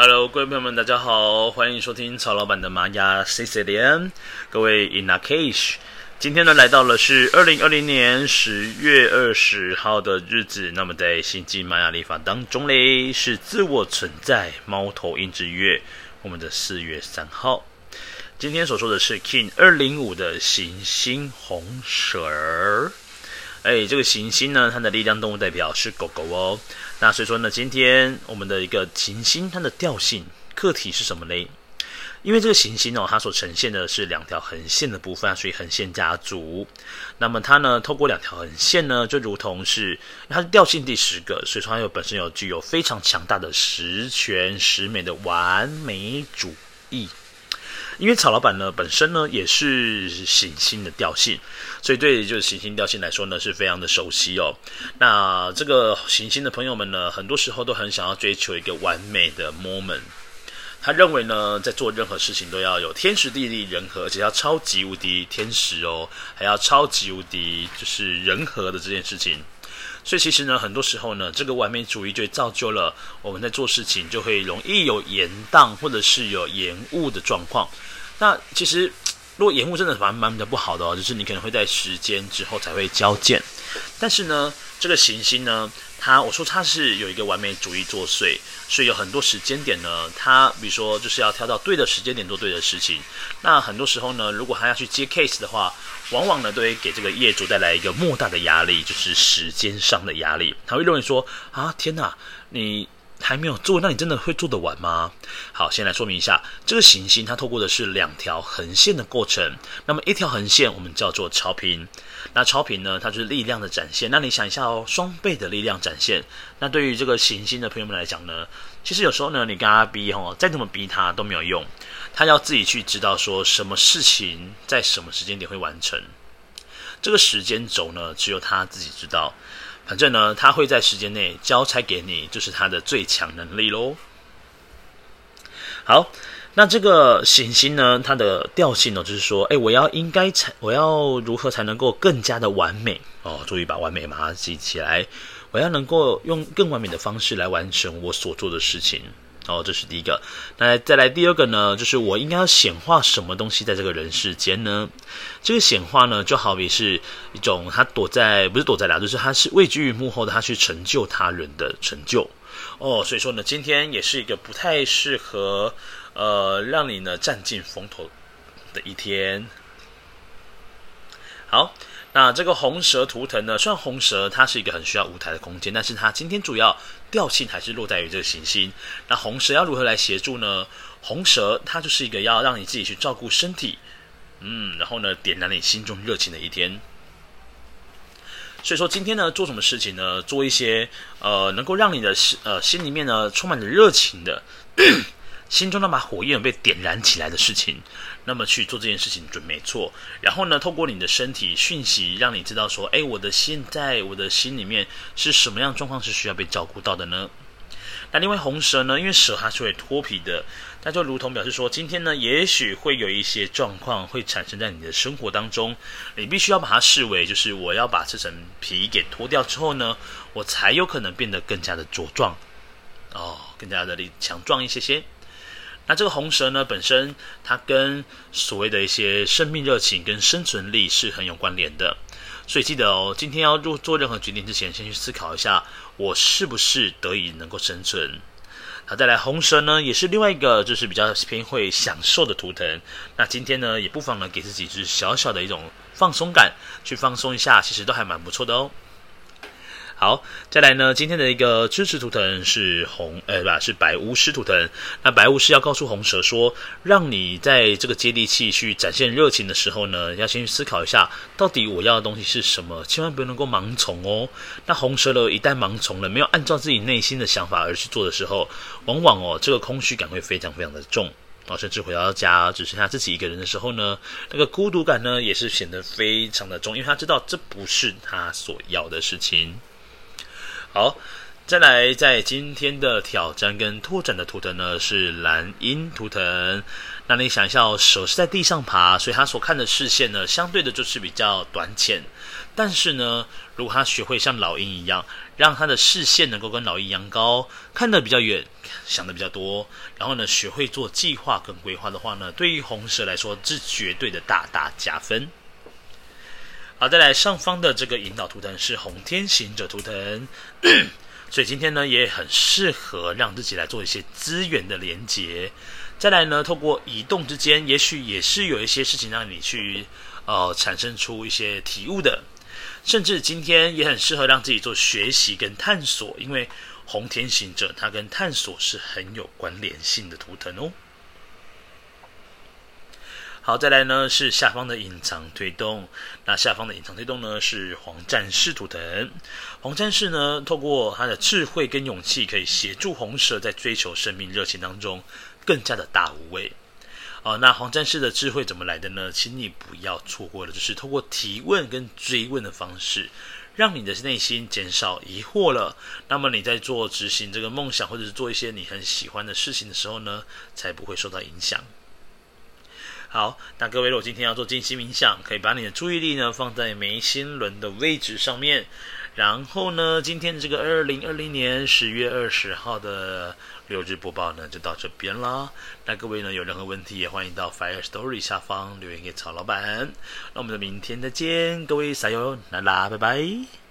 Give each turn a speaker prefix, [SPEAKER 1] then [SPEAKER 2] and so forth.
[SPEAKER 1] Hello，各位朋友们，大家好，欢迎收听曹老板的玛雅 C C D N，，各位 In Lak'ech，今天呢来到了是二零二零年十月二十号的日子，那么在星际玛雅历法当中嘞，是自我存在猫头鹰之月，我们的四月三号，今天所说的是 King 二零五的行星红蛇。哎，这个行星呢，它的力量动物代表是狗狗哦。那所以说呢，今天我们的一个行星，它的调性课题是什么呢？因为这个行星哦，它所呈现的是两条横线的部分，所以横线家族。那么它呢，透过两条横线呢，就如同是它的调性第十个，所以说它有本身有具有非常强大的十全十美的完美主义。因为曹老板呢，本身呢也是行星的调性，所以对就是行星调性来说呢，是非常的熟悉哦。那这个行星的朋友们呢，很多时候都很想要追求一个完美的 moment。他认为呢，在做任何事情都要有天时地利人和，而且要超级无敌天时哦，还要超级无敌就是人和的这件事情。所以其实呢，很多时候呢，这个完美主义就造就了我们在做事情就会容易有延宕或者是有延误的状况。那其实，如果延误真的蛮蛮的不好的哦，就是你可能会在时间之后才会交件。但是呢，这个行星呢，他我说他是有一个完美主义作祟，所以有很多时间点呢，他比如说就是要挑到对的时间点做对的事情。那很多时候呢，如果他要去接 case 的话，往往呢都会给这个业主带来一个莫大的压力，就是时间上的压力。他会认为说啊，天哪，你。还没有做，那你真的会做得完吗？好，先来说明一下，这个行星它透过的是两条横线的过程。那么一条横线我们叫做超频，那超频呢，它就是力量的展现。那你想一下哦，双倍的力量展现。那对于这个行星的朋友们来讲呢，其实有时候呢，你跟他逼吼，再怎么逼他都没有用，他要自己去知道说什么事情在什么时间点会完成。这个时间轴呢，只有他自己知道。反正呢，他会在时间内交差给你，就是他的最强能力喽。好，那这个行星呢，它的调性呢，就是说，哎，我要应该才，我要如何才能够更加的完美哦？注意把完美把它记起来，我要能够用更完美的方式来完成我所做的事情。哦，这是第一个。那再来第二个呢，就是我应该要显化什么东西在这个人世间呢？这个显化呢，就好比是一种他躲在，不是躲在哪，就是他是位居于幕后的，他去成就他人的成就。哦，所以说呢，今天也是一个不太适合呃让你呢占尽风头的一天。好。那这个红蛇图腾呢，虽然红蛇它是一个很需要舞台的空间，但是它今天主要调性还是落在于这个行星。那红蛇要如何来协助呢？红蛇它就是一个要让你自己去照顾身体，嗯，然后呢点燃你心中热情的一天。所以说今天呢做什么事情呢？做一些呃能够让你的心呃心里面呢充满着热情的。心中那把火焰被点燃起来的事情，那么去做这件事情准没错。然后呢，透过你的身体讯息，让你知道说，哎，我的心在我的心里面是什么样状况是需要被照顾到的呢？那另外红蛇呢，因为蛇它是会脱皮的，它就如同表示说，今天呢，也许会有一些状况会产生在你的生活当中，你必须要把它视为，就是我要把这层皮给脱掉之后呢，我才有可能变得更加的茁壮，哦，更加的力强壮一些些。那这个红蛇呢，本身它跟所谓的一些生命热情跟生存力是很有关联的，所以记得哦，今天要做做任何决定之前，先去思考一下，我是不是得以能够生存。好，再来红蛇呢，也是另外一个就是比较偏会享受的图腾。那今天呢，也不妨呢给自己就是小小的一种放松感，去放松一下，其实都还蛮不错的哦。好，再来呢，今天的一个支持图腾是红，呃，不是白巫师图腾。那白巫师要告诉红蛇说，让你在这个接地气去展现热情的时候呢，要先去思考一下，到底我要的东西是什么，千万不能够盲从哦。那红蛇呢，一旦盲从了，没有按照自己内心的想法而去做的时候，往往哦，这个空虚感会非常非常的重哦，甚至回到家只剩下自己一个人的时候呢，那个孤独感呢，也是显得非常的重，因为他知道这不是他所要的事情。好，再来，在今天的挑战跟拓展的图腾呢，是蓝鹰图腾。那你想一下哦，手是在地上爬，所以他所看的视线呢，相对的就是比较短浅。但是呢，如果他学会像老鹰一样，让他的视线能够跟老鹰一样高，看得比较远，想的比较多，然后呢，学会做计划跟规划的话呢，对于红蛇来说，是绝对的大大加分。好，再来上方的这个引导图腾是红天行者图腾。所以今天呢，也很适合让自己来做一些资源的连接。再来呢，透过移动之间，也许也是有一些事情让你去呃产生出一些体悟的。甚至今天也很适合让自己做学习跟探索，因为红天行者它跟探索是很有关联性的图腾哦。好，再来呢是下方的隐藏推动。那下方的隐藏推动呢是黄战士图腾。黄战士呢，透过他的智慧跟勇气，可以协助红蛇在追求生命热情当中更加的大无畏。哦，那黄战士的智慧怎么来的呢？请你不要错过了，就是透过提问跟追问的方式，让你的内心减少疑惑了。那么你在做执行这个梦想，或者是做一些你很喜欢的事情的时候呢，才不会受到影响。好，那各位，如果今天要做静心冥想，可以把你的注意力呢放在眉心轮的位置上面。然后呢，今天这个二零二零年十月二十号的六日播报呢，就到这边啦。那各位呢，有任何问题也欢迎到 Fire Story 下方留言给曹老板。那我们的明天再见，各位撒由那拉，拜拜。